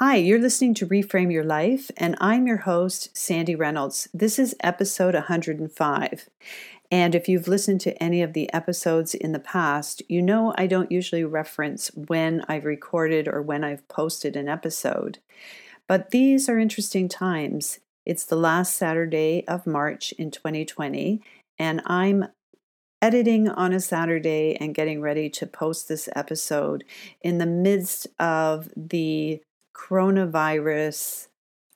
Hi, you're listening to Reframe Your Life, and I'm your host, Sandy Reynolds. This is episode 105. And if you've listened to any of the episodes in the past, you know I don't usually reference when I've recorded or when I've posted an episode. But these are interesting times. It's the last Saturday of March in 2020, and I'm editing on a Saturday and getting ready to post this episode in the midst of the coronavirus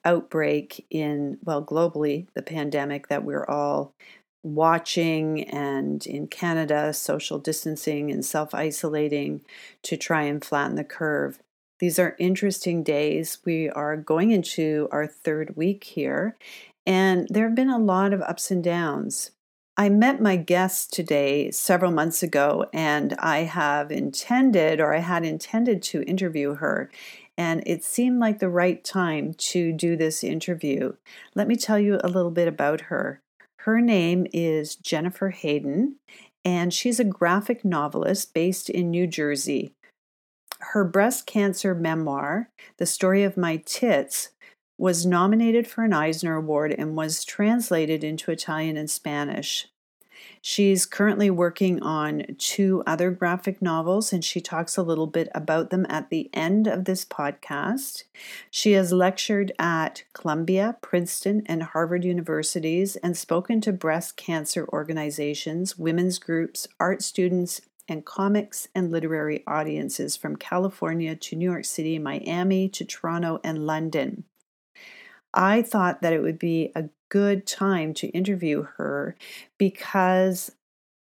outbreak in, well, globally, the pandemic that we're all watching, and in Canada, social distancing and self isolating to try and flatten the curve. These are interesting days. We are going into our third week here, and there have been a lot of ups and downs. I met my guest today several months ago, and I have intended, or I had intended to interview her, and it seemed like the right time to do this interview. Let me tell you a little bit about her. Her name is Jennifer Hayden, and she's a graphic novelist based in New Jersey. Her breast cancer memoir, The Story of My Tits, was nominated for an Eisner Award and was translated into Italian and Spanish. She's currently working on two other graphic novels, and she talks a little bit about them at the end of this podcast. She has lectured at Columbia, Princeton, and Harvard universities and spoken to breast cancer organizations, women's groups, art students, and comics and literary audiences from California to New York City, Miami to Toronto, and London. I thought that it would be a good time to interview her because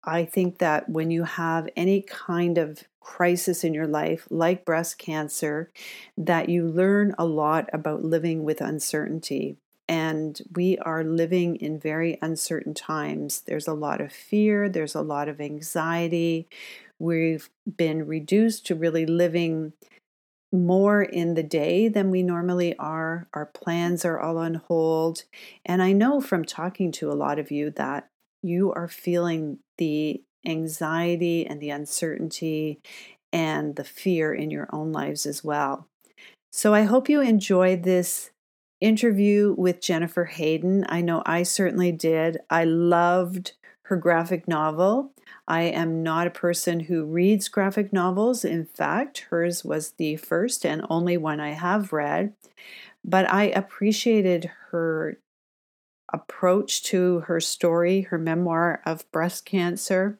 I think that when you have any kind of crisis in your life, like breast cancer, that you learn a lot about living with uncertainty. And we are living in very uncertain times. There's a lot of fear, there's a lot of anxiety. We've been reduced to really living more in the day than we normally are. Our plans are all on hold. And I know from talking to a lot of you that you are feeling the anxiety and the uncertainty and the fear in your own lives as well. So I hope you enjoyed this interview with Jennifer Hayden. I know I certainly did. I loved her graphic novel. I am not a person who reads graphic novels. In fact, hers was the first and only one I have read. But I appreciated her approach to her story, her memoir of breast cancer.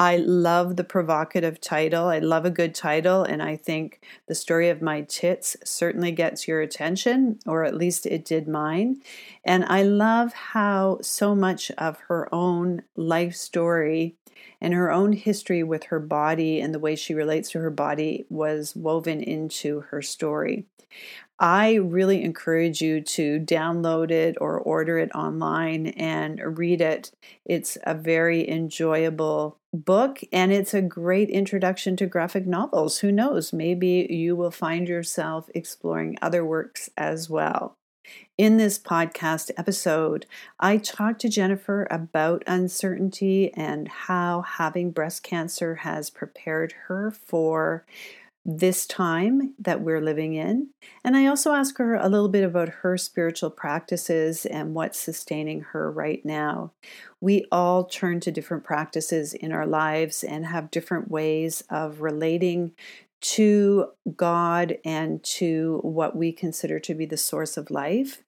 I love the provocative title. I love a good title, and I think the story of my tits certainly gets your attention, or at least it did mine. And I love how so much of her own life story and her own history with her body and the way she relates to her body was woven into her story. I really encourage you to download it or order it online and read it. It's a very enjoyable book and it's a great introduction to graphic novels. Who knows, maybe you will find yourself exploring other works as well. In this podcast episode, I talked to Jennifer about uncertainty and how having breast cancer has prepared her for this time that we're living in. And I also ask her a little bit about her spiritual practices and what's sustaining her right now. We all turn to different practices in our lives and have different ways of relating to God and to what we consider to be the source of life.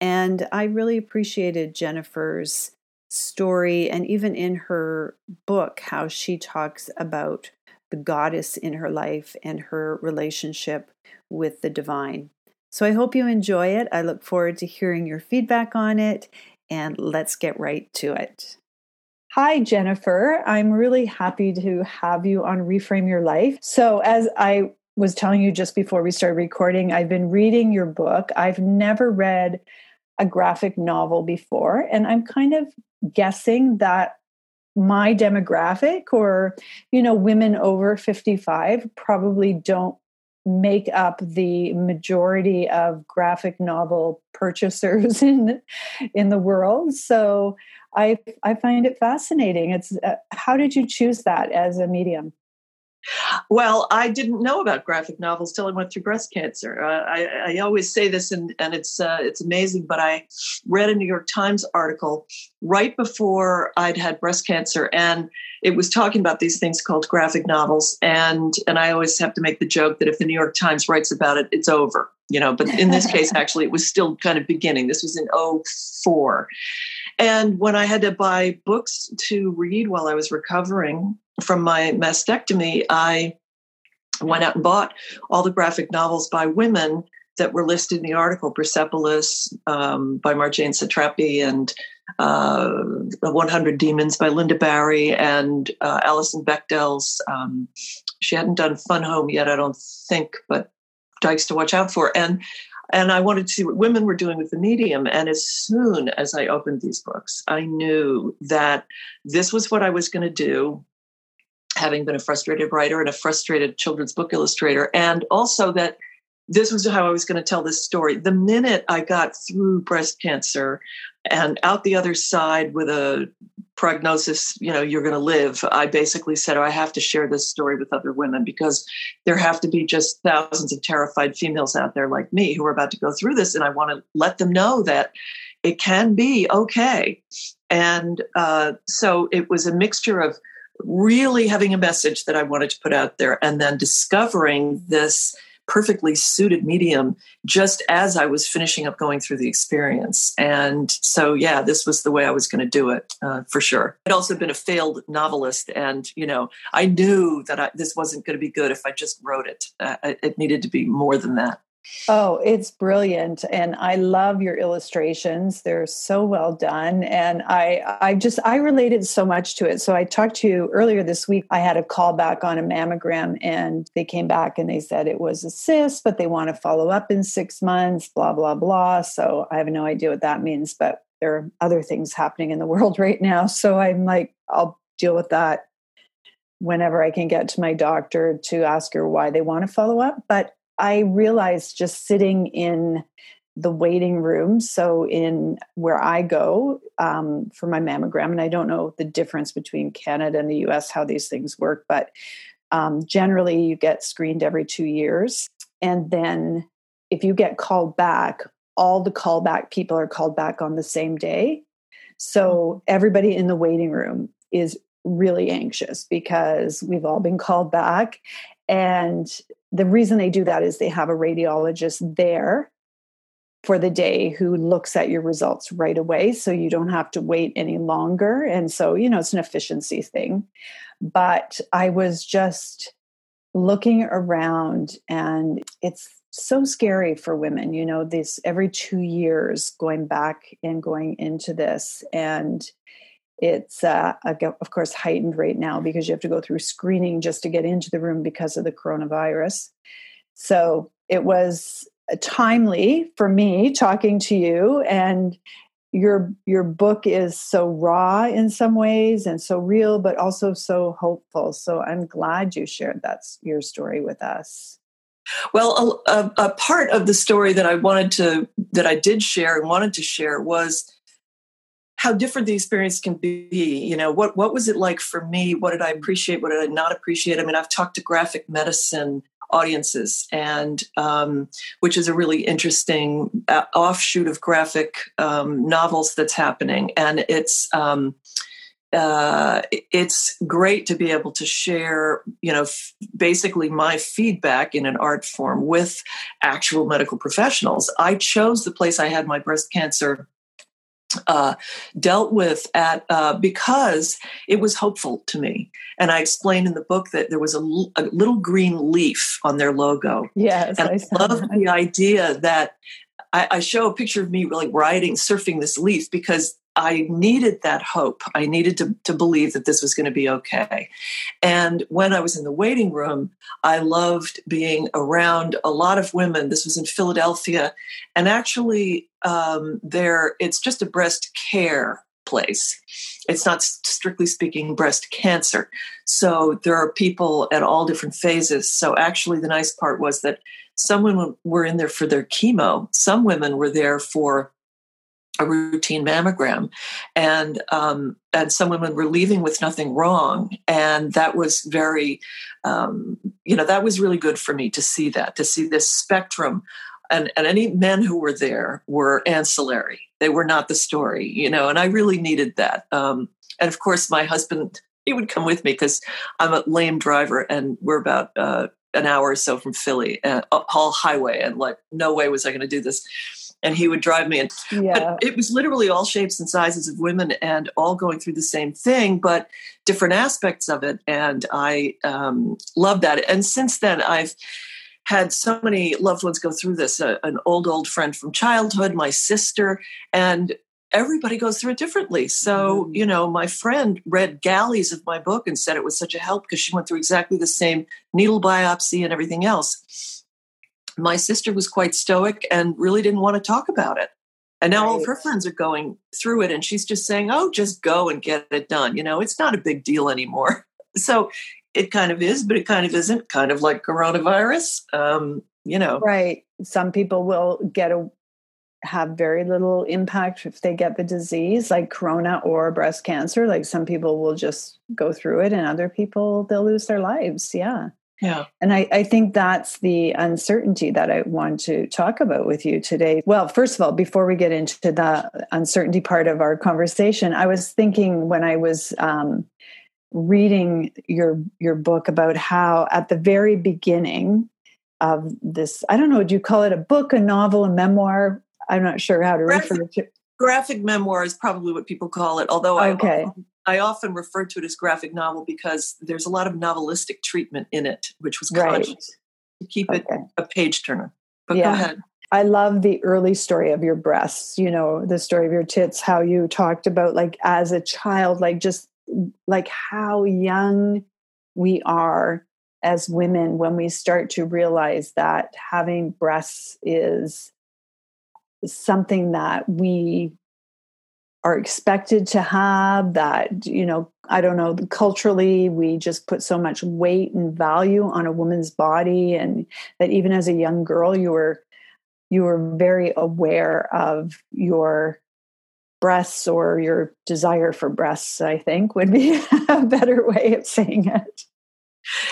And I really appreciated Jennifer's story and even in her book, how she talks about the goddess in her life and her relationship with the divine. So I hope you enjoy it. I look forward to hearing your feedback on it, and let's get right to it. Hi, Jennifer. I'm really happy to have you on Reframe Your Life. So, as I was telling you just before we started recording, I've been reading your book. I've never read a graphic novel before, and I'm kind of guessing that my demographic or you know women over 55 probably don't make up the majority of graphic novel purchasers in in the world. So i i find it fascinating. It's uh, how did you choose that as a medium Well, I didn't know about graphic novels till I went through breast cancer. Uh, I, I, always say this, and, and it's uh, it's amazing. But I read a New York Times article right before I'd had breast cancer, and it was talking about these things called graphic novels. And and I always have to make the joke that if the New York Times writes about it, it's over. You know, but in this case, actually, it was still kind of beginning. This was in 04. And when I had to buy books to read while I was recovering from my mastectomy, I went out and bought all the graphic novels by women that were listed in the article Persepolis um, by Marjane Satrapi and uh, 100 Demons by Lynda Barry and uh, Alison Bechdel's. Um, she hadn't done Fun Home yet, I don't think, but Dykes to watch out for. And and I wanted to see what women were doing with the medium. And as soon as I opened these books, I knew that this was what I was going to do having been a frustrated writer and a frustrated children's book illustrator, and also that this was how I was going to tell this story. The minute I got through breast cancer and out the other side with a prognosis, you know, you're going to live, I basically said, oh, I have to share this story with other women because there have to be just thousands of terrified females out there like me who are about to go through this. And I want to let them know that it can be okay. And uh, so it was a mixture of really having a message that I wanted to put out there and then discovering this perfectly suited medium just as I was finishing up going through the experience. And so, yeah, this was the way I was going to do it uh, for sure. I'd also been a failed novelist, and you know, I knew that I, this wasn't going to be good if I just wrote it. Uh, it needed to be more than that. Oh, it's brilliant. And I love your illustrations. They're so well done. And I I just I related so much to it. So I talked to you earlier this week. I had a call back on a mammogram and they came back and they said it was a cyst, but they want to follow up in six months, blah, blah, blah. So I have no idea what that means, but there are other things happening in the world right now. So I'm like, I'll deal with that whenever I can get to my doctor to ask her why they want to follow up. But I realized just sitting in the waiting room. So, in where I go um, for my mammogram, and I don't know the difference between Canada and the US, how these things work, but um, generally you get screened every two years. And then if you get called back, all the callback people are called back on the same day. So, everybody in the waiting room is really anxious because we've all been called back and the reason they do that is they have a radiologist there for the day who looks at your results right away so you don't have to wait any longer and so you know it's an efficiency thing. But i was just looking around and it's so scary for women you know this every 2 years going back and going into this and it's uh, of course heightened right now because you have to go through screening just to get into the room because of the coronavirus. So it was timely for me talking to you and your your book is so raw in some ways and so real but also so hopeful. So i'm glad you shared that your story with us. Well a, a, part of the story that i wanted to that i did share and wanted to share was how different the experience can be you know what what was it like for me? What did i appreciate? What did i not appreciate? I mean i've talked to graphic medicine audiences and um, which is a really interesting uh, offshoot of graphic um, novels that's happening. And it's um, uh, it's great to be able to share, you know, f- basically my feedback in an art form with actual medical professionals. I chose the place I had my breast cancer uh, dealt with at uh, because it was hopeful to me. And I explained in the book that there was a, l- a little green leaf on their logo. Yes, and I, I love the idea that I, I, show a picture of me like riding, surfing this leaf because I needed that hope. I needed to, to believe that this was going to be okay. And when I was in the waiting room, I loved being around a lot of women. This was in Philadelphia. And actually, um, there it's just a breast care place. It's not strictly speaking breast cancer. So there are people at all different phases. So actually, the nice part was that some women were in there for their chemo, some women were there for a routine mammogram, and um, and some women were leaving with nothing wrong, and that was very, um, you know, that was really good for me to see that, to see this spectrum, and and any men who were there were ancillary; they were not the story, you know, and I really needed that. Um, and of course, my husband he would come with me because I'm a lame driver, and we're about uh, an hour or so from Philly, uh, up Hall Highway, and like, no way was I going to do this. And he would drive me, and yeah. it was literally all shapes and sizes of women, and all going through the same thing, but different aspects of it. And I um, love that. And since then, I've had so many loved ones go through this. Uh, an old, old friend from childhood, my sister, and everybody goes through it differently. So, mm-hmm. you know, my friend read galleys of my book and said it was such a help because she went through exactly the same needle biopsy and everything else. My sister was quite stoic and really didn't want to talk about it. And now right. all of her friends are going through it and she's just saying, "Oh, just go and get it done." You know, it's not a big deal anymore. So, it kind of is, but it kind of isn't, kind of like coronavirus. Um, you know. Right. Some people will get a have very little impact if they get the disease, like corona or breast cancer. Like some people will just go through it, and other people they'll lose their lives. Yeah. Yeah. And I, I think that's the uncertainty that I want to talk about with you today. Well, first of all, before we get into the uncertainty part of our conversation, I was thinking when I was um, reading your your book about how at the very beginning of this, I don't know, do you call it a book, a novel, a memoir? I'm not sure how to graphic, refer to graphic memoir is probably what people call it. Although okay. I I often refer to it as graphic novel because there's a lot of novelistic treatment in it, which was conscious right. to keep okay. it a page turner. But yeah. go ahead. I love the early story of your breasts, you know, the story of your tits, how you talked about like as a child, like just like how young we are as women when we start to realize that having breasts is something that we are expected to have that you know i don't know culturally we just put so much weight and value on a woman's body and that even as a young girl you were you were very aware of your breasts or your desire for breasts i think would be a better way of saying it.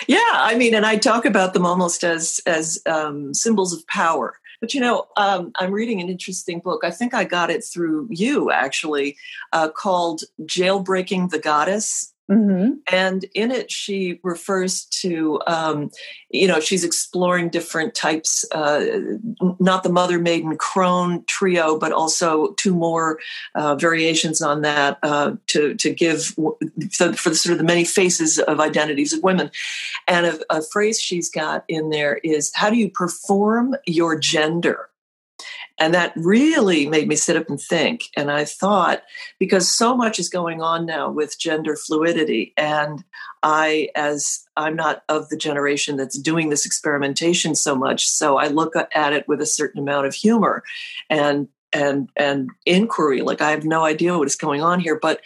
Yeah i mean and i talk about them almost as as um, symbols of power but you know, um, I'm reading an interesting book. I think I got it through you actually, uh, called Jailbreaking the Goddess Mm-hmm. And in it, she refers to, um, you know, she's exploring different types, uh, not the mother maiden crone trio, but also two more uh, variations on that uh, to, to give for, for the sort of the many faces of identities of women. And a, a phrase she's got in there is how do you perform your gender? And that really made me sit up and think. And I thought, because so much is going on now with gender fluidity, and I, as I'm not of the generation that's doing this experimentation so much, so I look at it with a certain amount of humor and and and inquiry. Like I have no idea what is going on here, but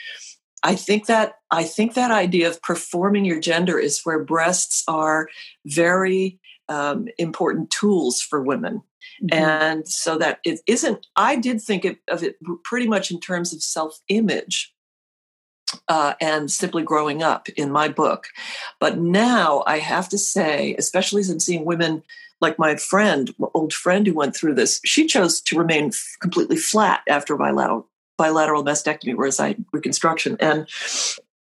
I think that I think that idea of performing your gender is where breasts are very um, important tools for women Mm-hmm. And so that it isn't, I did think of it pretty much in terms of self image. Uh, and simply growing up in my book. But now I have to say, especially as I'm seeing women like my friend, old friend who went through this, she chose to remain completely flat after bilateral bilateral mastectomy, whereas I reconstruction. And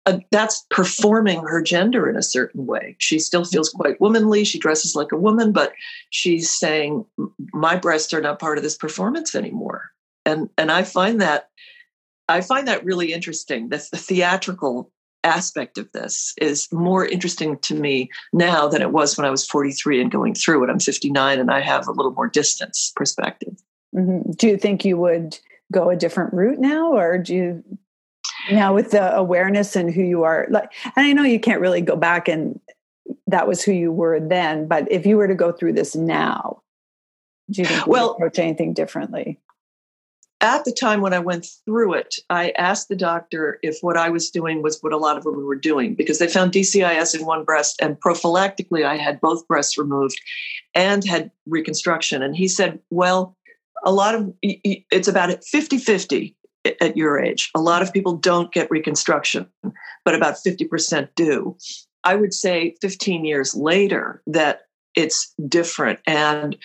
uh, that's performing her gender in a certain way. She still feels mm-hmm. quite womanly. She dresses like a woman, but she's saying, "My breasts are not part of this performance anymore." And and I find that I find that really interesting. The, the theatrical aspect of this is more interesting to me now than it was when I was 43 and going through it. I'm 59 and I have a little more distance perspective. Mm-hmm. Do you think you would go a different route now, or do you now with the awareness and who you are like and i know you can't really go back and that was who you were then but if you were to go through this now do you think you well approach anything differently at the time when I went through it, I asked the doctor if what I was doing was what a lot of women were doing because they found DCIS in one breast and prophylactically I had both breasts removed and had reconstruction. And he said, Well, a lot of it's about 50 50 at your age. A lot of people don't get reconstruction, but about 50% do. I would say 15 years later that it's different. And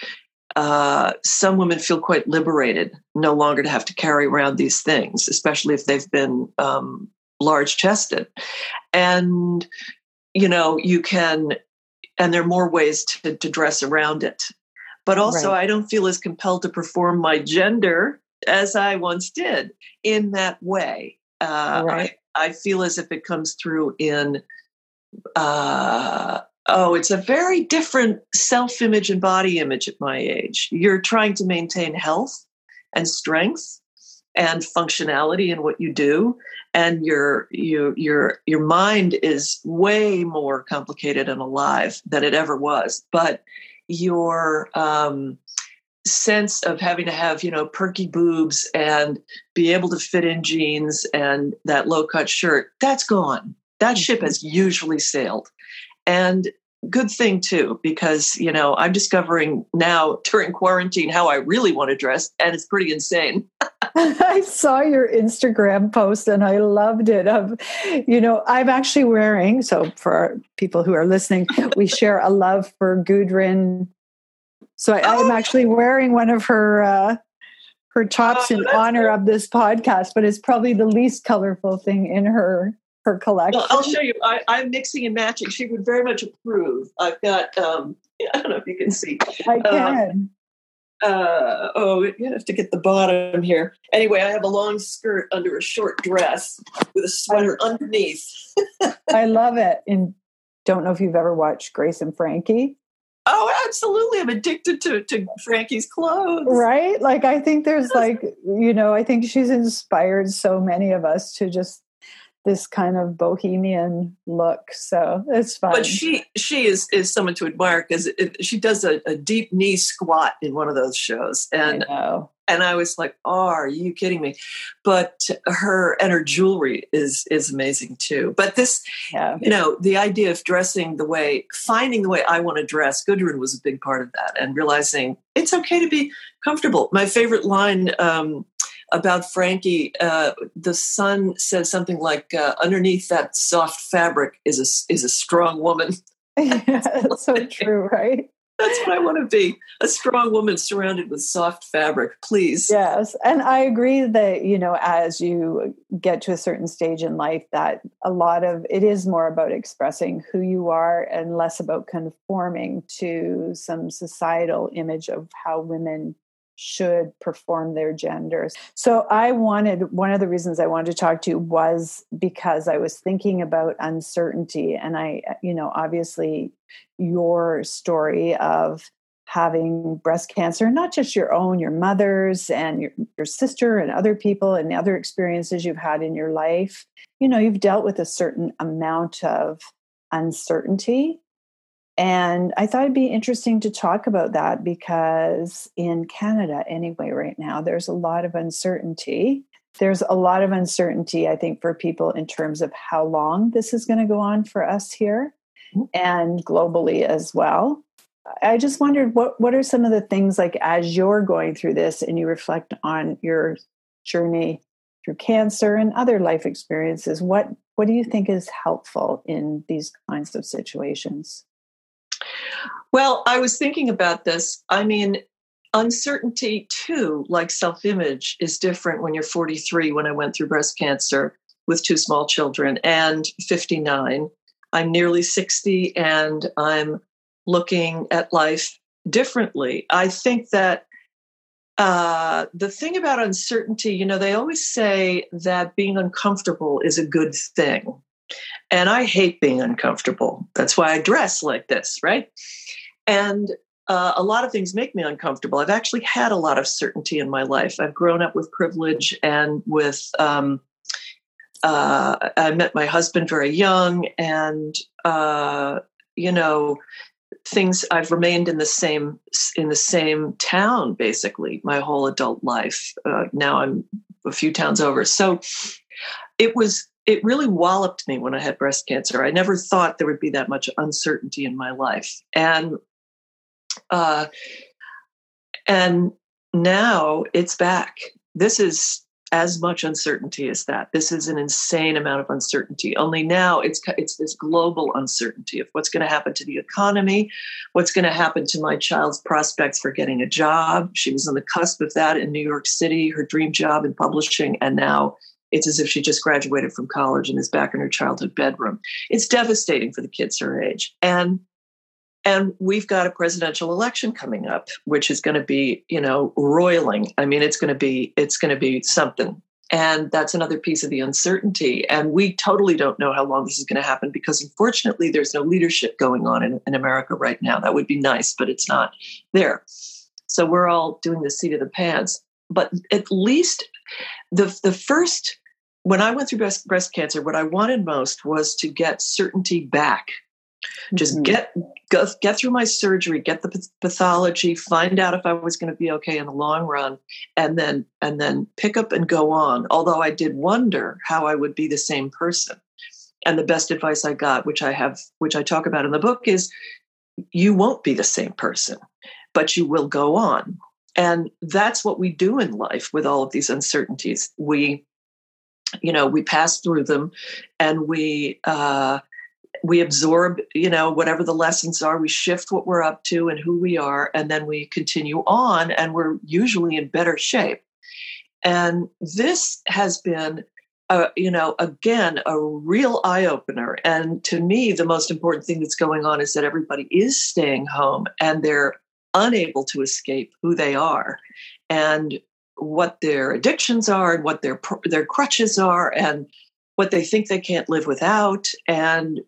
uh, some women feel quite liberated no longer to have to carry around these things, especially if they've been um, large chested. And, you know, you can, and there are more ways to, to dress around it. But also, right. I don't feel as compelled to perform my gender as I once did in that way. Uh, right. I, I feel as if it comes through in uh, oh, it's a very different self image and body image at my age. You're trying to maintain health and strength and functionality in what you do and your your your your mind is way more complicated and alive than it ever was but your um, sense of having to have you know perky boobs and be able to fit in jeans and that low cut shirt that's gone that ship has usually sailed. And good thing too, because, you know, I'm discovering now during quarantine how I really want to dress, and it's pretty insane. I saw your Instagram post and I loved it. Of, you know, I'm actually wearing, so for people who are listening, we share a love for Gudrun. So I, am oh. actually wearing one of her uh, her tops oh, in honor of this podcast, but it's probably the least colorful thing in her her collection. Well, I'll show you. I, am mixing and matching. She would very much approve. I've got. Um, I don't know if you can see. I uh, can. uh, oh, you have to get the bottom here. Anyway, I have a long skirt under a short dress with a sweater I, underneath. I love it. And don't know if you've ever watched Grace and Frankie. Oh, absolutely. I'm addicted to, to Frankie's clothes. Right? Like, I think there's like, you know, I think she's inspired so many of us to just this kind of bohemian look. So it's fun. But she she is is someone to admire because she does a, a, deep knee squat in one of those shows, and and I was like, "Oh, are you kidding me?" But her and her jewelry is is amazing too. But this, yeah. you know, the idea of dressing the way, finding the way I want to dress, Gudrun was a big part of that, and realizing it's okay to be comfortable. My favorite line. Um, about Frankie, uh, the son says something like, uh, "Underneath that soft fabric is a is a strong woman." yeah, that's so true, right? That's what I want to be a strong woman surrounded with soft fabric, please. Yes. And I agree that, you know, as you get to a certain stage in life, that a lot of it is more about expressing who you are and less about conforming to some societal image of how women should perform their genders. So I wanted one of the reasons I wanted to talk to you was because I was thinking about uncertainty and I you know obviously your story of having breast cancer not just your own your mother's and your, your sister and other people and other experiences you've had in your life you know you've dealt with a certain amount of uncertainty and I thought it'd be interesting to talk about that because in Canada, anyway, right now, there's a lot of uncertainty. There's a lot of uncertainty, I think, for people in terms of how long this is going to go on for us here mm-hmm. and globally as well. I just wondered what, what are some of the things like as you're going through this and you reflect on your journey through cancer and other life experiences, what, what do you think is helpful in these kinds of situations? Well, I was thinking about this. I mean, uncertainty too, like self image, is different when you're 43, when I went through breast cancer with two small children, and 59. I'm nearly 60 and I'm looking at life differently. I think that uh, the thing about uncertainty, you know, they always say that being uncomfortable is a good thing. And I hate being uncomfortable. That's why I dress like this, right? And uh, a lot of things make me uncomfortable. I've actually had a lot of certainty in my life. I've grown up with privilege and with, um, uh, I met my husband very young, and, uh, you know, things I've remained in the same in the same town basically my whole adult life. Uh, now I'm a few towns over, so it was it really walloped me when I had breast cancer. I never thought there would be that much uncertainty in my life, and uh, and now it's back. This is as much uncertainty as that. This is an insane amount of uncertainty. Only now it's it's this global uncertainty of what's going to happen to the economy, what's going to happen to my child's prospects for getting a job. She was on the cusp of that in New York City, her dream job in publishing, and now it's as if she just graduated from college and is back in her childhood bedroom. It's devastating for the kids her age. And and we've got a presidential election coming up, which is going to be, you know, roiling. I mean, it's going to be, it's going to be something. And that's another piece of the uncertainty. And we totally don't know how long this is going to happen because unfortunately there's no leadership going on in, in America right now. That would be nice, but it's not there. So we're all doing the seat of the pants. But at least the the first when I went through breast, breast cancer, what I wanted most was to get certainty back just mm-hmm. get go, get through my surgery, get the pathology, find out if I was going to be okay in the long run, and then and then pick up and go on. Although I did wonder how I would be the same person. And the best advice I got, which I have, which I talk about in the book, is you won't be the same person, but you will go on. And that's what we do in life with all of these uncertainties. We, you know, we pass through them and we uh, we absorb you know whatever the lessons are we shift what we're up to and who we are and then we continue on and we're usually in better shape. And this has been uh, you know again a real eye opener and to me the most important thing that's going on is that everybody is staying home and they're unable to escape who they are. And what their addictions are and what their their crutches are and what they think they can't live without and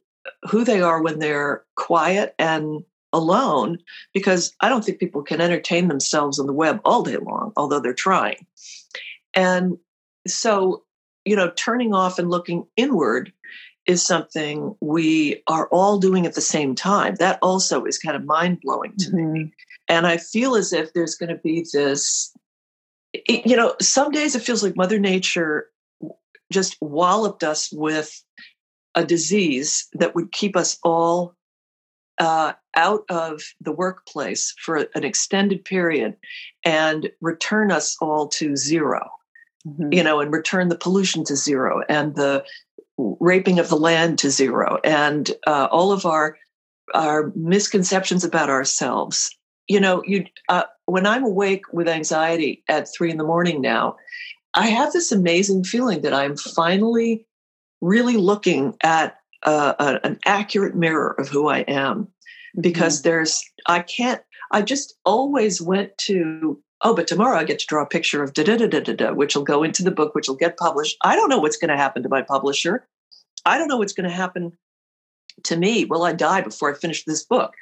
who they are when they're quiet and alone because I don't think people can entertain themselves on the web all day long, although they're trying. And so, you know, turning off and looking inward is something we are all doing at the same time. That also is kind of mind blowing to mm-hmm. me. And I feel as if there's going to be this, you know, some days it feels like Mother Nature just walloped us with a disease that would keep us all uh, out of the workplace for an extended period and return us all to 0 mm-hmm. you know, and return the pollution to zero and the raping of the land to zero and uh, all of our our misconceptions about ourselves. You know, you uh, when I'm awake with anxiety at three in the morning now, I have this amazing feeling that I'm finally really looking at uh, a, an accurate mirror of who I am because mm-hmm. there's I can't I just always went to oh but tomorrow I get to draw a picture of da da da da da da which will go into the book which will get published. I don't know what's going to happen to my publisher. I don't know what's going to happen to me. Will I die before I finish this book?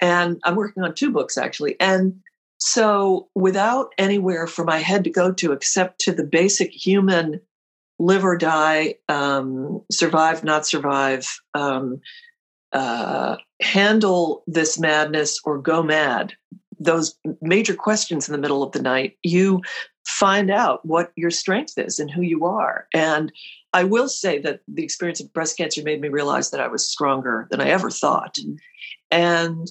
And I'm working on two books actually and so without anywhere for my head to go to except to the basic human live or die, um, survive, not survive, um, uh, handle this madness or go mad, those major questions in the middle of the night, you find out what your strength is and who you are. And I will say that the experience of breast cancer made me realize that I was stronger than I ever thought. Mm-hmm. And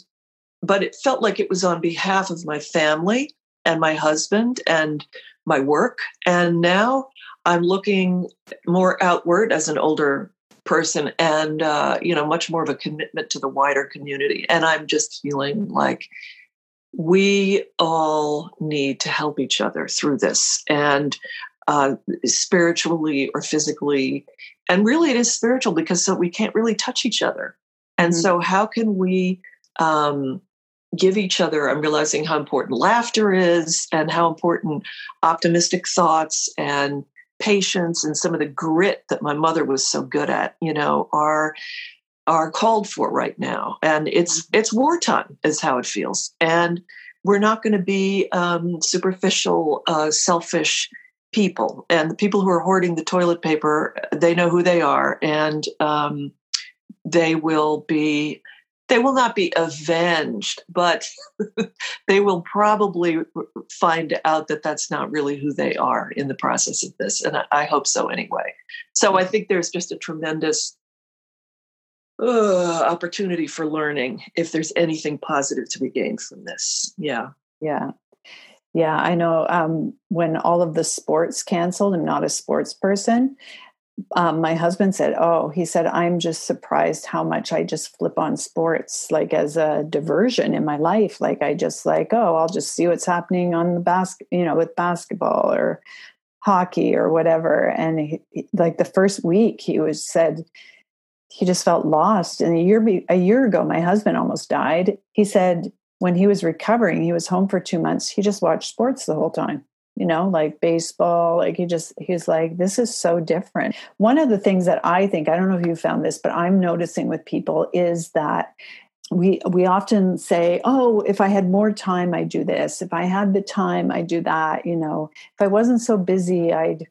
but it felt like it was on behalf of my family and my husband and my work. And now I'm looking more outward as an older person and uh, you know much more of a commitment to the wider community and i'm just feeling like we all need to help each other through this and uh, spiritually or physically and really it is spiritual because so we can't really touch each other and mm-hmm. so how can we um, give each other i'm realizing how important laughter is and how important optimistic thoughts and patience and some of the grit that my mother was so good at, you know, are are called for right now. And it's mm-hmm. it's wartime is how it feels. And we're not going to be um, superficial, uh, selfish people. And the people who are hoarding the toilet paper, they know who they are, and um, they will be they will not be avenged, but they will probably find out that that's not really who they are in the process of this. And I, hope so anyway. So I think there's just a tremendous uh, opportunity for learning if there's anything positive to be gained from this. Yeah. Yeah. Yeah, I know. Um, when all of the sports canceled, I'm not a sports person. Um, my husband said, "Oh, he said I'm just surprised how much I just flip on sports, like as a diversion in my life. Like I just like, oh, I'll just see what's happening on the basket, you know, with basketball or hockey or whatever." And he, like the first week, he was said he just felt lost. And a year a year ago, my husband almost died. He said when he was recovering, he was home for two months. He just watched sports the whole time, you know, like baseball. Like he just, he's like, this is so different. One of the things that I think, I don't know if you found this, but I'm noticing with people is that we we often say oh if i had more time i'd do this if i had the time i'd do that you know if i wasn't so busy i'd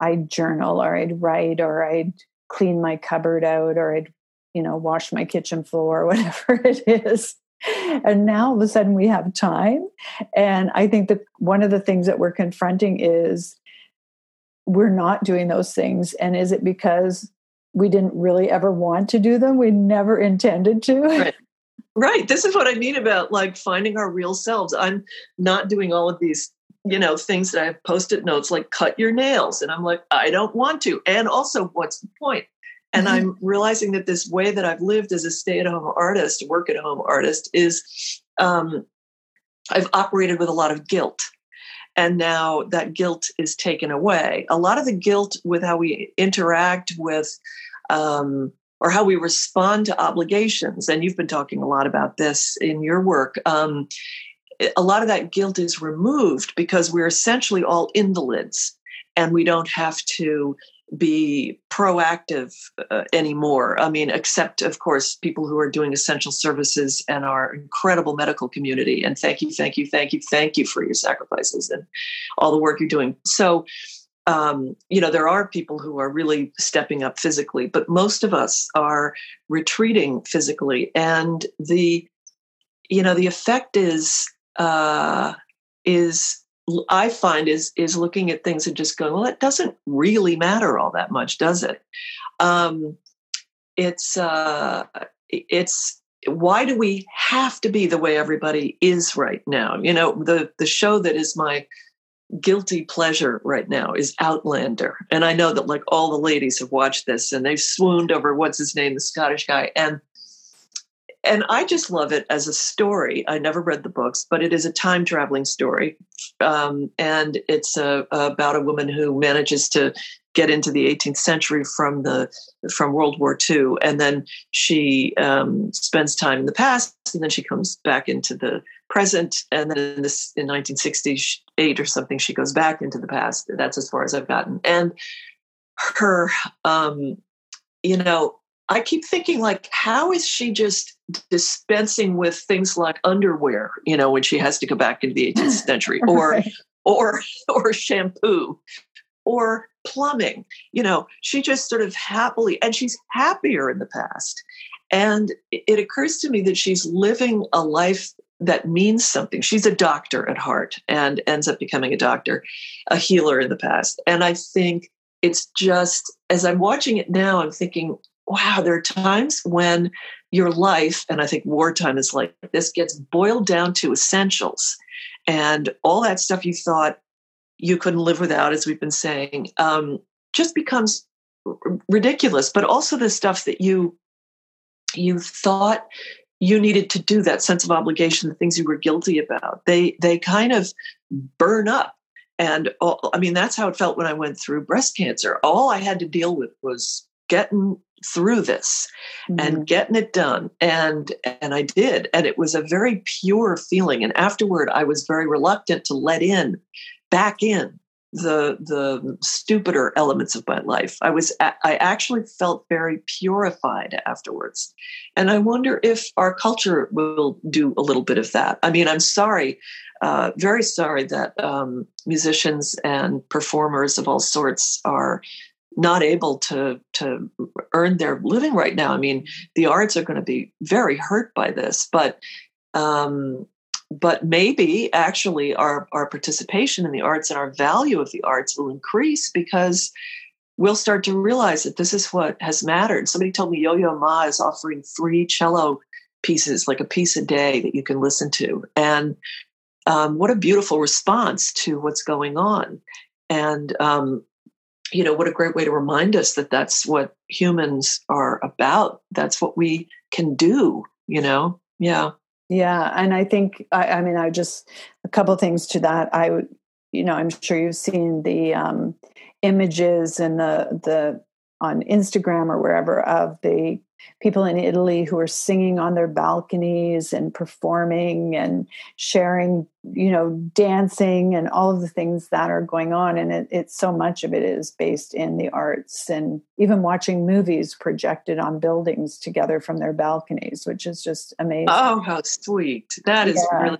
i'd journal or i'd write or i'd clean my cupboard out or i'd you know wash my kitchen floor or whatever it is and now all of a sudden we have time. And i think that one of the things that we're confronting is we're not doing those things. And is it because we didn't really ever want to do them? We never intended to. Right. right. This is what i mean about like finding our real selves. I'm not doing all of these you know things that i have post-it notes like cut your nails. And i'm like i don't want to. And also what's the point and mm-hmm. I'm realizing that this way that I've lived as a stay at home artist, work at home artist, is um, I've operated with a lot of guilt. And now that guilt is taken away. A lot of the guilt with how we interact with um, or how we respond to obligations, and you've been talking a lot about this in your work. Um, a lot of that guilt is removed because we're essentially all invalids and we don't have to be proactive uh, anymore. I mean, except, of course, people who are doing essential services and our incredible medical community. And thank you, thank you, thank you, thank you for your sacrifices and all the work you're doing. So, um, you know, there are people who are really stepping up physically, but most of us are retreating physically. And the, you know, the effect is, uh, is I find is is looking at things and just going, well, it doesn't really matter all that much, does it? Um, it's uh, it's why do we have to be the way everybody is right now? You know, the the show that is my guilty pleasure right now is Outlander, and I know that like all the ladies have watched this and they've swooned over what's his name, the Scottish guy, and and I just love it as a story. I never read the books, but it is a time traveling story, um, and it's a, about a woman who manages to get into the 18th century from the from World War II, and then she um, spends time in the past, and then she comes back into the present, and then in this in 1968 or something, she goes back into the past. That's as far as I've gotten, and her, um, you know, I keep thinking like, how is she just dispensing with things like underwear, you know, when she has to go back into the 18th century, or right. or or shampoo, or plumbing. You know, she just sort of happily, and she's happier in the past. And it occurs to me that she's living a life that means something. She's a doctor at heart and ends up becoming a doctor, a healer in the past. And I think it's just as I'm watching it now, I'm thinking, wow, there are times when your life, and I think wartime is like this, gets boiled down to essentials. And all that stuff you thought you couldn't live without, as we've been saying, um, just becomes r- ridiculous. But also the stuff that you you thought you needed to do, that sense of obligation, the things you were guilty about, they they kind of burn up. And all, I mean, that's how it felt when I went through breast cancer. All I had to deal with was getting through this mm-hmm. and getting it done. And and I did. And it was a very pure feeling. And afterward I was very reluctant to let in back in the the stupider elements of my life. I was I actually felt very purified afterwards. And I wonder if our culture will do a little bit of that. I mean I'm sorry uh, very sorry that um, musicians and performers of all sorts are not able to to earn their living right now. I mean, the arts are going to be very hurt by this, but um, but maybe actually our our participation in the arts and our value of the arts will increase because we'll start to realize that this is what has mattered. Somebody told me Yo-Yo Ma is offering free cello pieces, like a piece a day that you can listen to, and um, what a beautiful response to what's going on. And, um, you know, what a great way to remind us that that's what humans are about. That's what we can do, you know? Yeah. Yeah. And I think, I, I mean, I just, a couple things to that. I would, you know, I'm sure you've seen the um, images and the, the, on Instagram or wherever of the people in Italy who are singing on their balconies and performing and sharing, you know, dancing and all of the things that are going on. And it, it's so much of it is based in the arts and even watching movies projected on buildings together from their balconies, which is just amazing. Oh, how sweet! That is yeah. really.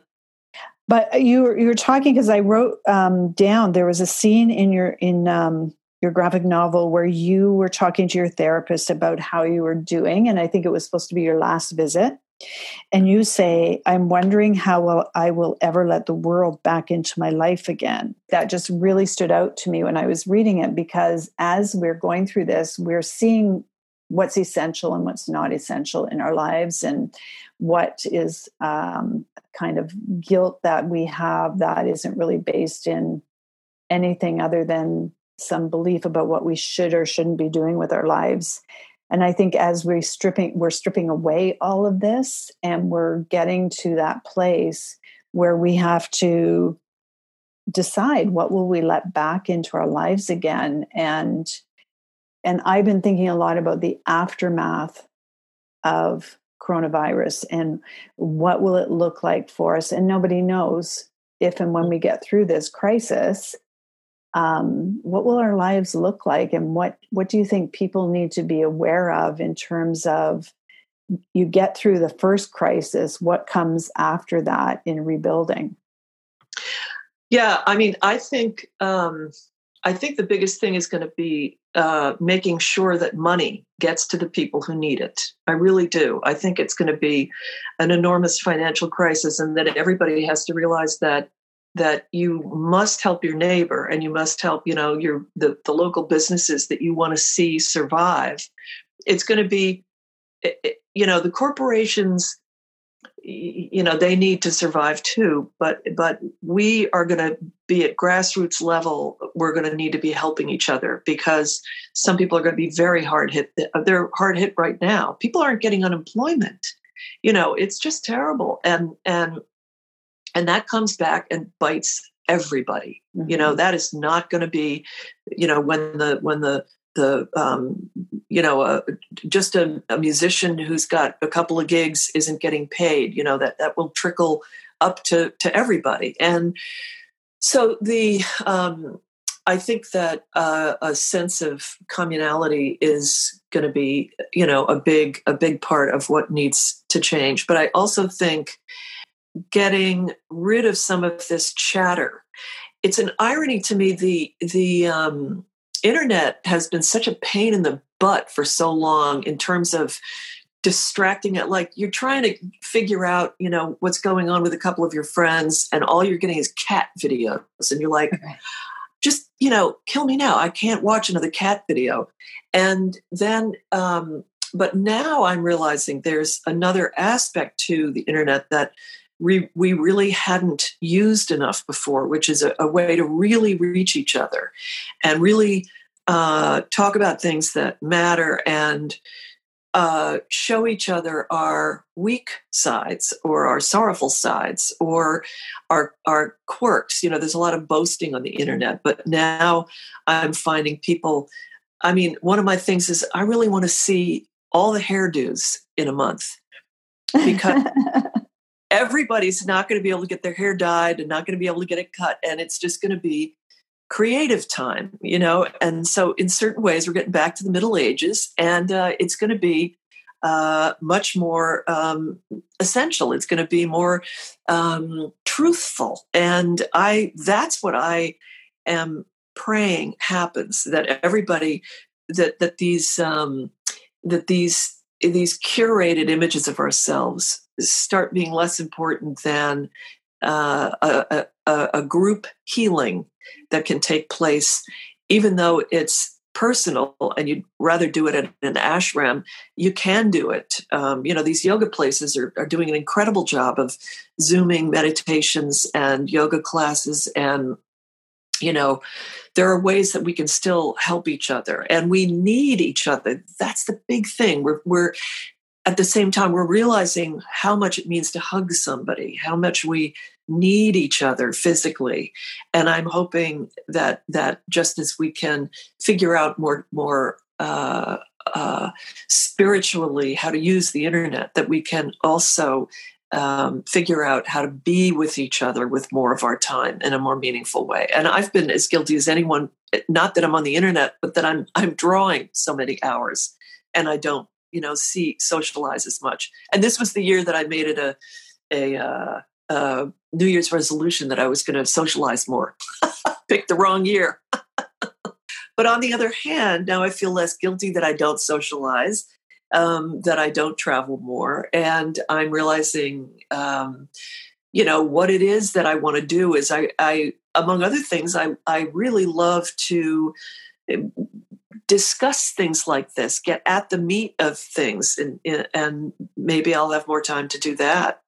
But you were you were talking because I wrote um, down there was a scene in your in um, your graphic novel where you were talking to your therapist about how you were doing. And I think it was supposed to be your last visit. And you say, I'm wondering how I will ever let the world back into my life again. That just really stood out to me when I was reading it because as we're going through this, we're seeing what's essential and what's not essential in our lives and what is um, kind of guilt that we have that isn't really based in anything other than some belief about what we should or shouldn't be doing with our lives. And i think as we're stripping we're stripping away all of this and we're getting to that place where we have to decide what will we let back into our lives again. And and i've been thinking a lot about the aftermath of coronavirus and what will it look like for us? And nobody knows if and when we get through this crisis um, what will our lives look like and what what do you think people need to be aware of in terms of you get through the first crisis what comes after that in rebuilding? Yeah i mean i think um, i think the biggest thing is going to be uh, making sure that money gets to the people who need it. I really do. I think it's going to be an enormous financial crisis and that everybody has to realize that that you must help your neighbor and you must help you know your the, the local businesses that you want to see survive. It's going to be you know the corporations you know they need to survive too but but we are going to be at grassroots level we're going to need to be helping each other because some people are going to be very hard hit uh, they're hard hit right now. People aren't getting unemployment. You know it's just terrible and and and that comes back and bites everybody mm-hmm. you know mm-hmm. that is not going to be you know when the when the the um, you know uh, just a, a, musician who's got a couple of gigs isn't getting paid you know that that will trickle up to to everybody and so the um, i think that uh, a sense of communality is going to be you know a big a big part of what needs to change but i also think getting rid of some of this chatter. It's an irony to me. The the um, internet has been such a pain in the butt for so long in terms of distracting it like you're trying to figure out you know what's going on with a couple of your friends and all you're getting is cat videos and you're like just you know kill me now i can't watch another cat video and then um but now i'm realizing there's another aspect to the internet that we, we really hadn't used enough before, which is a, a way to really reach each other and really uh, talk about things that matter and uh, show each other our weak sides or our sorrowful sides or our our quirks. You know, there's a lot of boasting on the internet, but now I'm finding people. I mean, one of my things is I really want to see all the hairdos in a month because everybody's not going to be able to get their hair dyed and not going to be able to get it cut and it's just going to be creative time you know? And so in certain ways we're getting back to the middle ages and uh, it's going to be uh, much more um, essential. It's going to be more um, truthful. And i that's what i am praying happens that everybody that that these um, that these these curated images of ourselves start being less important than uh, a, a, a, group healing that can take place, even though it's personal and you'd rather do it at an ashram, you can do it. Um, you know, these yoga places are, are doing an incredible job of zooming meditations and yoga classes and you know there are ways that we can still help each other and we need each other that's the big thing we're, we're at the same time we're realizing how much it means to hug somebody how much we need each other physically. And i'm hoping that that just as we can figure out more more uh, uh, spiritually how to use the internet that we can also um, figure out how to be with each other with more of our time in a more meaningful way. And i've been as guilty as anyone not that i'm on the internet but that i'm i'm drawing so many hours and i don't you know see socialize as much and this was the year that i made it a a uh, uh, New Year's resolution that I was going to socialize more. Picked the wrong year. but on the other hand, now I feel less guilty that I don't socialize, um, that I don't travel more. And I'm realizing, um, you know, what it is that I want to do is I, I, among other things, I, I really love to eh, discuss things like this, get at the meat of things, and, and maybe I'll have more time to do that.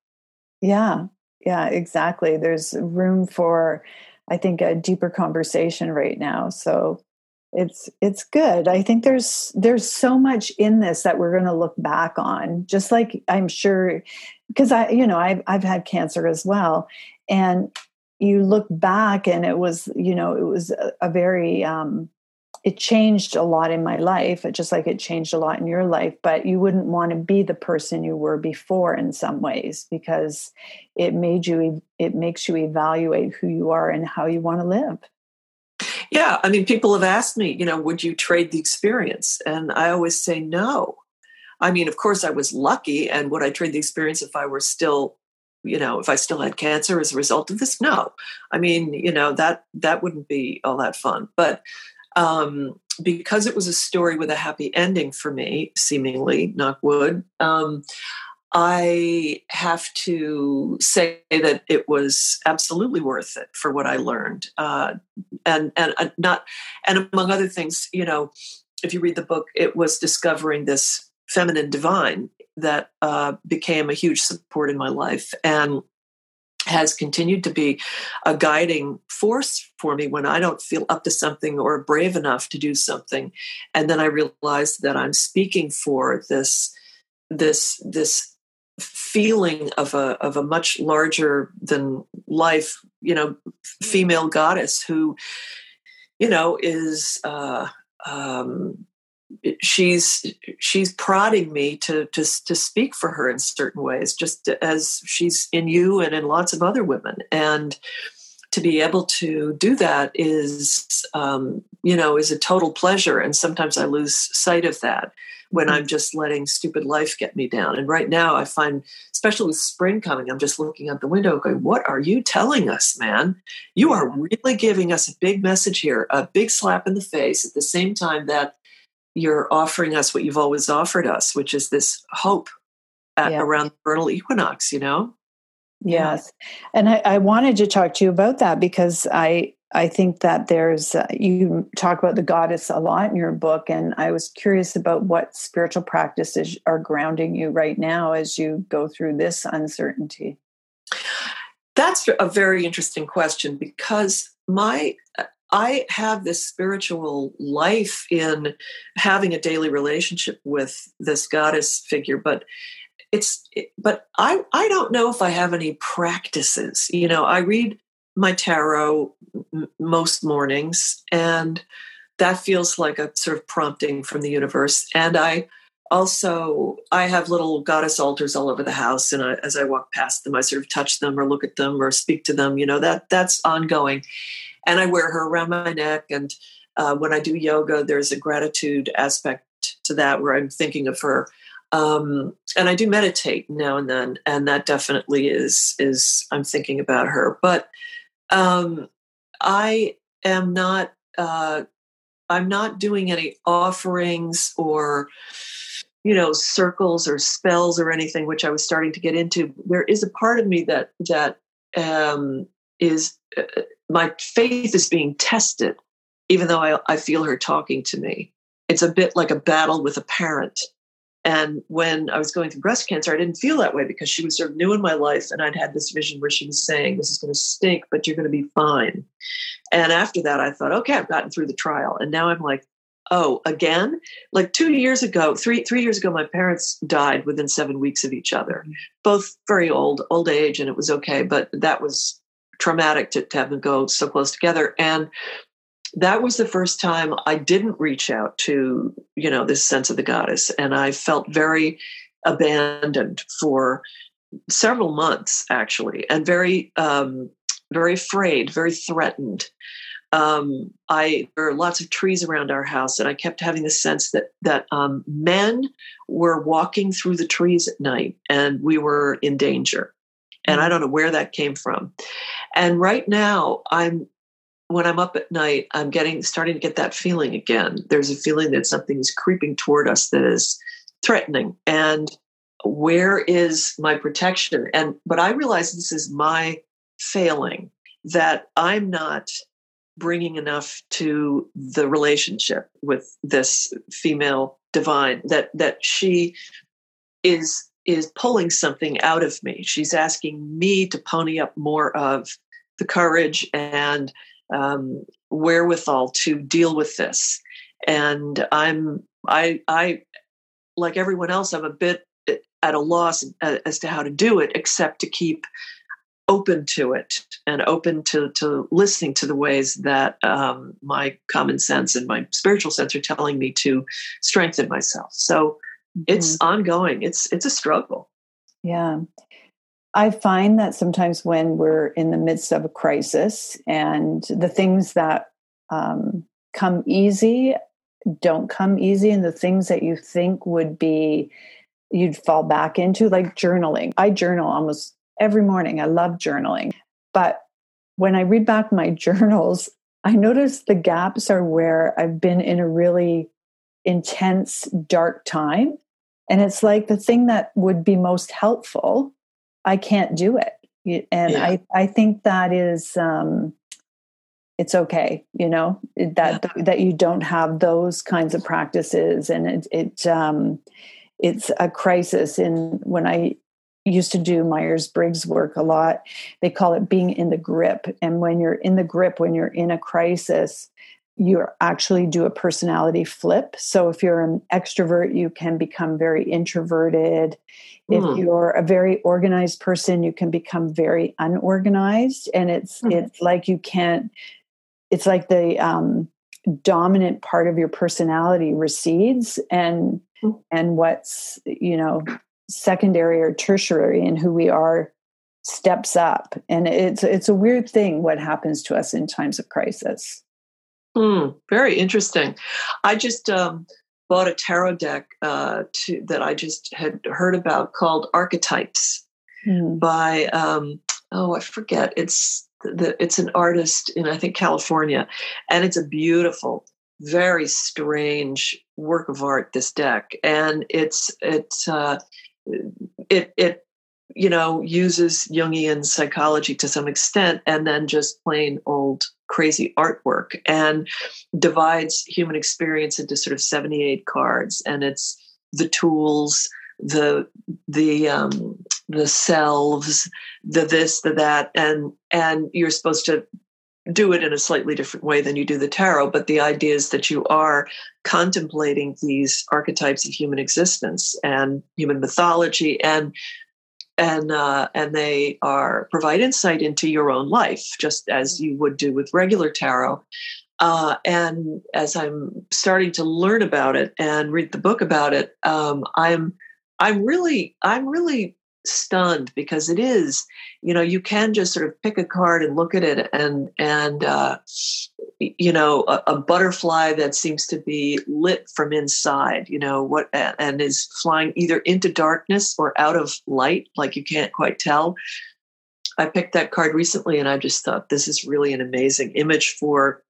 Yeah, yeah, exactly. There's room for, I think, a deeper conversation right now. So it's it's good. I think there's there's so much in this that we're going to look back on. Just like I'm sure, because I you know I've I've had cancer as well, and you look back and it was you know it was a, a very um, it changed a lot in my life, just like it changed a lot in your life. But you wouldn't want to be the person you were before in some ways because it made you, it makes you evaluate who you are and how you want to live. Yeah. I mean, people have asked me, you know, would you trade the experience? And I always say no. I mean, of course, I was lucky. And would I trade the experience if I were still you know if i still had cancer as a result of this no i mean you know that that wouldn't be all that fun but um, because it was a story with a happy ending for me, seemingly, knock wood, um, I have to say that it was absolutely worth it for what I learned, uh, and and uh, not and among other things, you know, if you read the book, it was discovering this feminine divine that uh, became a huge support in my life, and has continued to be a guiding force for me when I don't feel up to something or brave enough to do something. And then I realize that I'm speaking for this this this feeling of a of a much larger than life, you know, female goddess who, you know, is uh, um, she's she's prodding me to to to speak for her in certain ways just as she's in you and in lots of other women. And to be able to do that is um, you know is a total pleasure and sometimes i lose sight of that when i'm just letting stupid life get me down. And right now i find especially with spring coming i'm just looking out the window going what are you telling us man? You are really giving us a big message here a big slap in the face at the same time that you're offering us what you've always offered us, which is this hope at, yeah. around the vernal equinox, you know? Yes. And I, I, wanted to talk to you about that because I I think that there's uh, you talk about the goddess a lot in your book and I was curious about what spiritual practices are grounding you right now as you go through this uncertainty. That's a very interesting question because my uh, I have this spiritual life in having a daily relationship with this goddess figure, but it's but I I don't know if I have any practices. You know, I read my tarot most mornings and that feels like a sort of prompting from the universe and I also i have little goddess altars all over the house and I, as i walk past them i sort of touch them or look at them or speak to them you know that that's ongoing and I wear her around my neck. And uh, when I do yoga, there's a gratitude aspect to that where I'm thinking of her. Um, and I do meditate now and then, and that definitely is is I'm thinking about her. But um, I am not uh, I'm not doing any offerings or you know circles or spells or anything, which I was starting to get into. There is a part of me that that um, is uh, my faith is being tested even though I, I feel her talking to me. It's a bit like a battle with a parent. And when I was going through breast cancer, I didn't feel that way because she was sort of new in my life. And I'd had this vision where she was saying, This is going to stink, but you're going to be fine. And after that, I thought, Okay, I've gotten through the trial. And now I'm like, Oh, again? Like two years ago, three three years ago, my parents died within seven weeks of each other, mm-hmm. both very old, old age, and it was okay. But that was traumatic to, to have them go so close together. And that was the first time I didn't reach out to, you know, this sense of the goddess. And I felt very abandoned for several months, actually, and very, um, very afraid, very threatened. Um, I there are lots of trees around our house, and I kept having the sense that that um, men were walking through the trees at night, and we were in danger. And I mm. don't know where that came from. And right now, I'm when I'm up at night, I'm getting starting to get that feeling again. There's a feeling that something is creeping toward us that is threatening. And where is my protection? And but I realize this is my failing that I'm not bringing enough to the relationship with this female divine that that she is is pulling something out of me. She's asking me to pony up more of the courage and um, wherewithal to deal with this. And I'm, I, I, like everyone else, I'm a bit at a loss as to how to do it, except to keep open to it and open to, to listening to the ways that um, my common sense and my spiritual sense are telling me to strengthen myself. So mm-hmm. it's ongoing. It's it's a struggle. Yeah. I find that sometimes when we're in the midst of a crisis and the things that um, come easy don't come easy, and the things that you think would be you'd fall back into, like journaling. I journal almost every morning. I love journaling. But when I read back my journals, I notice the gaps are where I've been in a really intense, dark time. And it's like the thing that would be most helpful I can't do it. And yeah. I, I think that is, um, it's okay, you know, that, yeah. that you don't have those kinds of practices. And it, it, um, it's a crisis in when I used to do Myers Briggs work a lot. They call it being in the grip. And when you're in the grip, when you're in a crisis, you actually do a personality flip. So if you're an extrovert, you can become very introverted. If hmm. you're a very organized person, you can become very unorganized. And it's mm. it's like you can't. It's like the um, dominant part of your personality recedes, and mm. and what's you know secondary or tertiary in who we are steps up. And it's it's a weird thing what happens to us in times of crisis. Hmm, very interesting. I just um, bought a tarot deck uh, to, that I just had heard about called Archetypes mm. by um, oh I forget it's the it's an artist in I think California, and it's a beautiful, very strange work of art. This deck, and it's it's uh, it it you know uses Jungian psychology to some extent, and then just plain old crazy artwork and divides human experience into sort of 78 cards. And it's the tools the the um the selves the this the that and and you're supposed to do it in a slightly different way than you do the tarot but the idea is that you are contemplating these archetypes of human existence and human mythology and and uh, and they are provide insight into your own life, just as you would do with regular tarot. Uh, and as I'm starting to learn about it and read the book about it, um, I'm I'm really I'm really stunned because it is you know you can just sort of pick a card and look at it and and uh, you know a, a, butterfly that seems to be lit from inside you know what and is flying either into darkness or out of light like you can't quite tell. I picked that card recently and i just thought this is really an amazing image for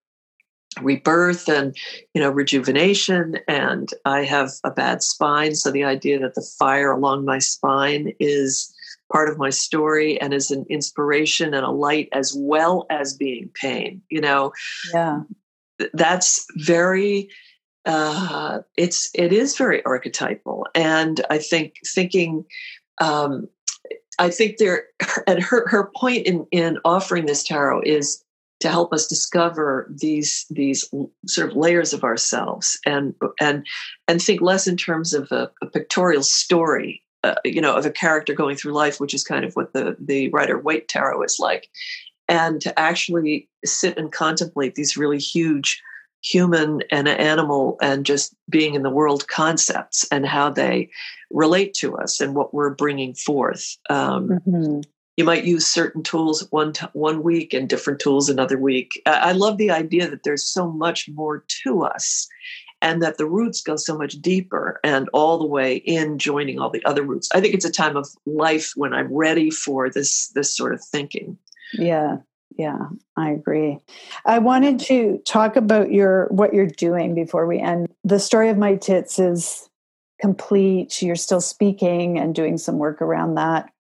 rebirth and you know rejuvenation. And i have a bad spine so the idea that the fire along my spine is part of my story and is an inspiration and a light as well as being pain you know yeah that's very uh, it's it is very archetypal, and I think thinking. Um, I think there, and her her point in in offering this tarot is to help us discover these these sort of layers of ourselves and and and think less in terms of a, a pictorial story uh, you know of a character going through life which is kind of what the the rider waite tarot is like. And to actually sit and contemplate these really huge human and animal and just being in the world concepts and how they relate to us and what we're bringing forth. Um, mm-hmm. you might use certain tools one t- one week and different tools another week. I love the idea that there's so much more to us and that the roots go so much deeper and all the way in joining all the other roots. I think it's a time of life when I'm ready for this this sort of thinking. Yeah. Yeah, I agree. I wanted to talk about your what you're doing before we end. The story of my tits is complete. You're still speaking and doing some work around that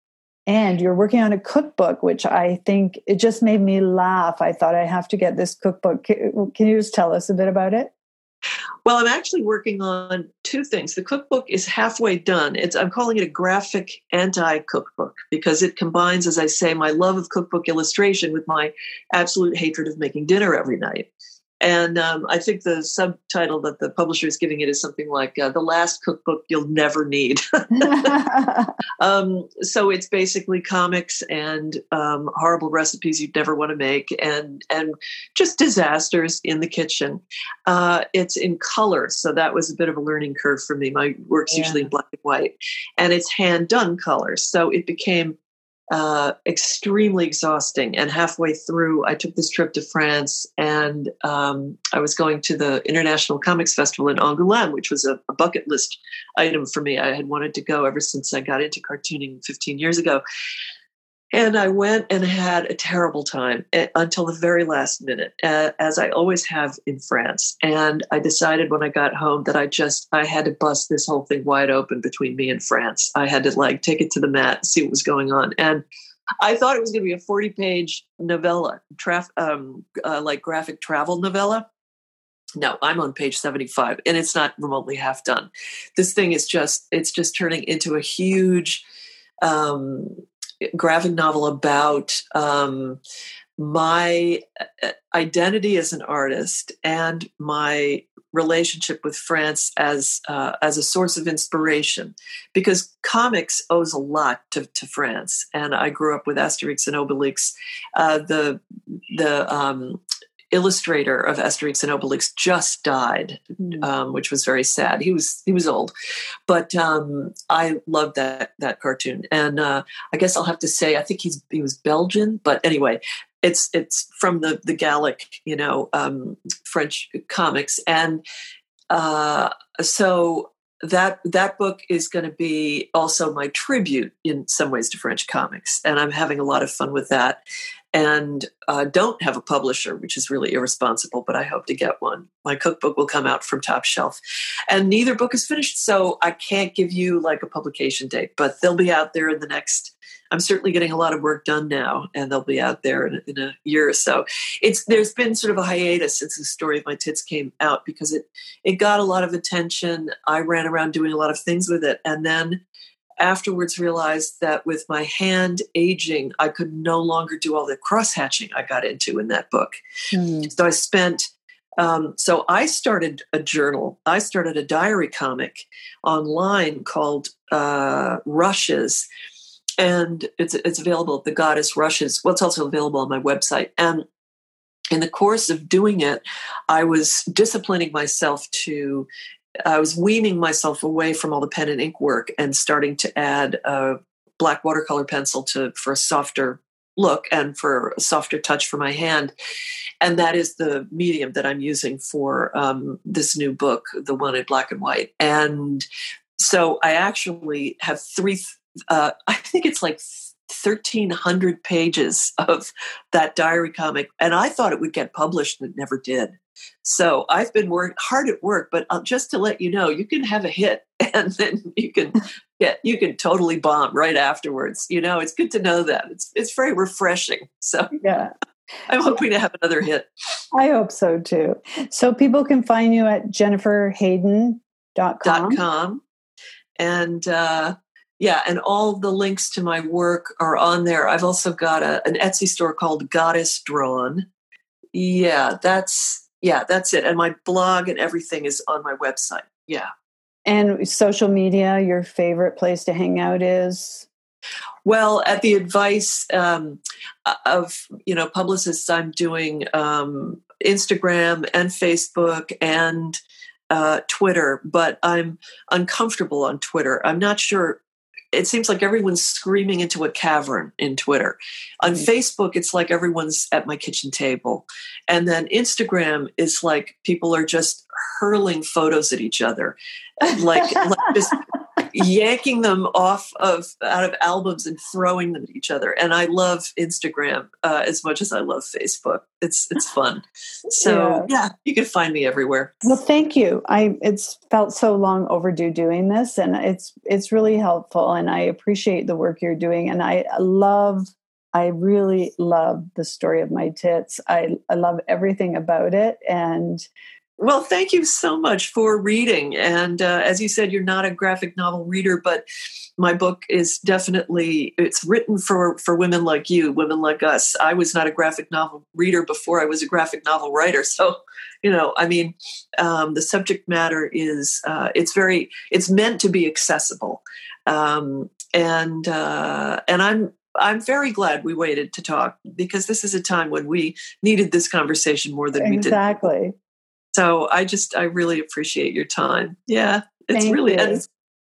and you're working on a cookbook which i think it just made me laugh i thought i have to get this cookbook can you just tell us a bit about it well i'm actually working on two things. The cookbook is halfway done. It's i'm calling it a graphic anti-cookbook because it combines as i say my love of cookbook illustration with my absolute hatred of making dinner every night and um, I think the subtitle that the publisher is giving it is something like uh, "The Last Cookbook You'll Never Need." um, so it's basically comics and um, horrible recipes you'd never want to make, and and just disasters in the kitchen. Uh, it's in color, so that was a bit of a learning curve for me. My work's yeah. usually in black and white, and it's hand done colors, so it became uh, extremely exhausting. And halfway through, I took this trip to France and um, I was going to the International Comics Festival in Angoulême, which was a, a, bucket list item for me. I had wanted to go ever since I got into cartooning 15 years ago. And I went and had a terrible time eh, until the very last minute, as I always have in France. And I decided when I got home that I just I had to bust this whole thing wide open between me and France. I had to like take it to the mat, see what was going on, and I thought it was going to be a forty-page novella, traf- um, uh, like graphic travel novella. No, I'm on page 75 and it's not remotely half done. This thing is just, it's just turning into a huge um, graphic novel about um, my uh, identity as an artist and my relationship with France as uh, as a source of inspiration, because comics owes a lot to, to France, and I grew up with Asterix and Obelix. Uh, the the um, illustrator of Asterix and Obelix just died, mm. um, which was very sad. He was he was old, but um, I loved that that cartoon. And uh, I guess I'll have to say I think he's he was Belgian, but anyway, it's it's from the the Gallic, you know, um, French comics, and uh, so that that book is going to be also my tribute in some ways to French comics, and I'm having a lot of fun with that and uh, don't have a publisher, which is really irresponsible, but I hope to get one. My cookbook will come out from Top Shelf. And neither book is finished, so I can't give you like a publication date, but they'll be out there in the next. I'm certainly getting a lot of work done now, and they'll be out there in, in a year or so. It's there's been sort of a hiatus since the story of my tits came out because it it got a lot of attention. I ran around doing a lot of things with it, and then afterwards realized that with my hand aging, I could no longer do all the cross hatching I got into in that book. Mm. So I spent, um, so I started a journal. I started a diary comic online called uh, Rushes. And it's it's available at the Goddess Rushes. Well, it's also available on my website. And in the course of doing it, I was disciplining myself to I was weaning myself away from all the pen and ink work and starting to add a black watercolor pencil to for a softer look and for a softer touch for my hand. And that is the medium that I'm using for um, this new book, the one in black and white. And so I actually have three, uh, I think it's like 1,300 pages of that diary comic. And I thought it would get published, and it never did. So I've been work, hard at work, but uh, just to let you know, you can have a hit and then you can get you can totally bomb right afterwards. You know, it's good to know that. It's it's very refreshing. So yeah, I'm hoping to have another hit. I hope so too. So people can find you at jenniferhayden.com. Dot com. And uh, yeah, and all the links to my work are on there. I've also got a, an Etsy store called Goddess Drawn. Yeah, that's yeah, that's it. And my blog and everything is on my website. Yeah. And social media, your favorite place to hang out is? Well, at the advice um, of you know publicists, I'm doing um, Instagram and Facebook and uh, Twitter, but I'm uncomfortable on Twitter. I'm not sure. It seems like everyone's screaming into a cavern in Twitter. On mm-hmm. Facebook, it's like everyone's at my kitchen table. And then Instagram is like people are just hurling photos at each other. Like, like just yanking them off of out of albums and throwing them at each other. And I love Instagram uh, as much as I love Facebook. It's it's fun. So yeah. yeah, you can find me everywhere. Well, thank you. I it's felt so long overdue doing this, and it's it's really helpful. And I appreciate the work you're doing. And I love I really love the story of my tits. I, I love everything about it. And well, thank you so much for reading. And uh, as you said, you're not a graphic novel reader, but my book is definitely it's written for for women like you, women like us. I was not a graphic novel reader before I was a graphic novel writer, so you know, I mean, um, the subject matter is uh, it's very it's meant to be accessible, um, and uh, and I'm I'm very glad we waited to talk because this is a time when we needed this conversation more than exactly. we did. Exactly. So I just I really appreciate your time. Yeah, it's Thank really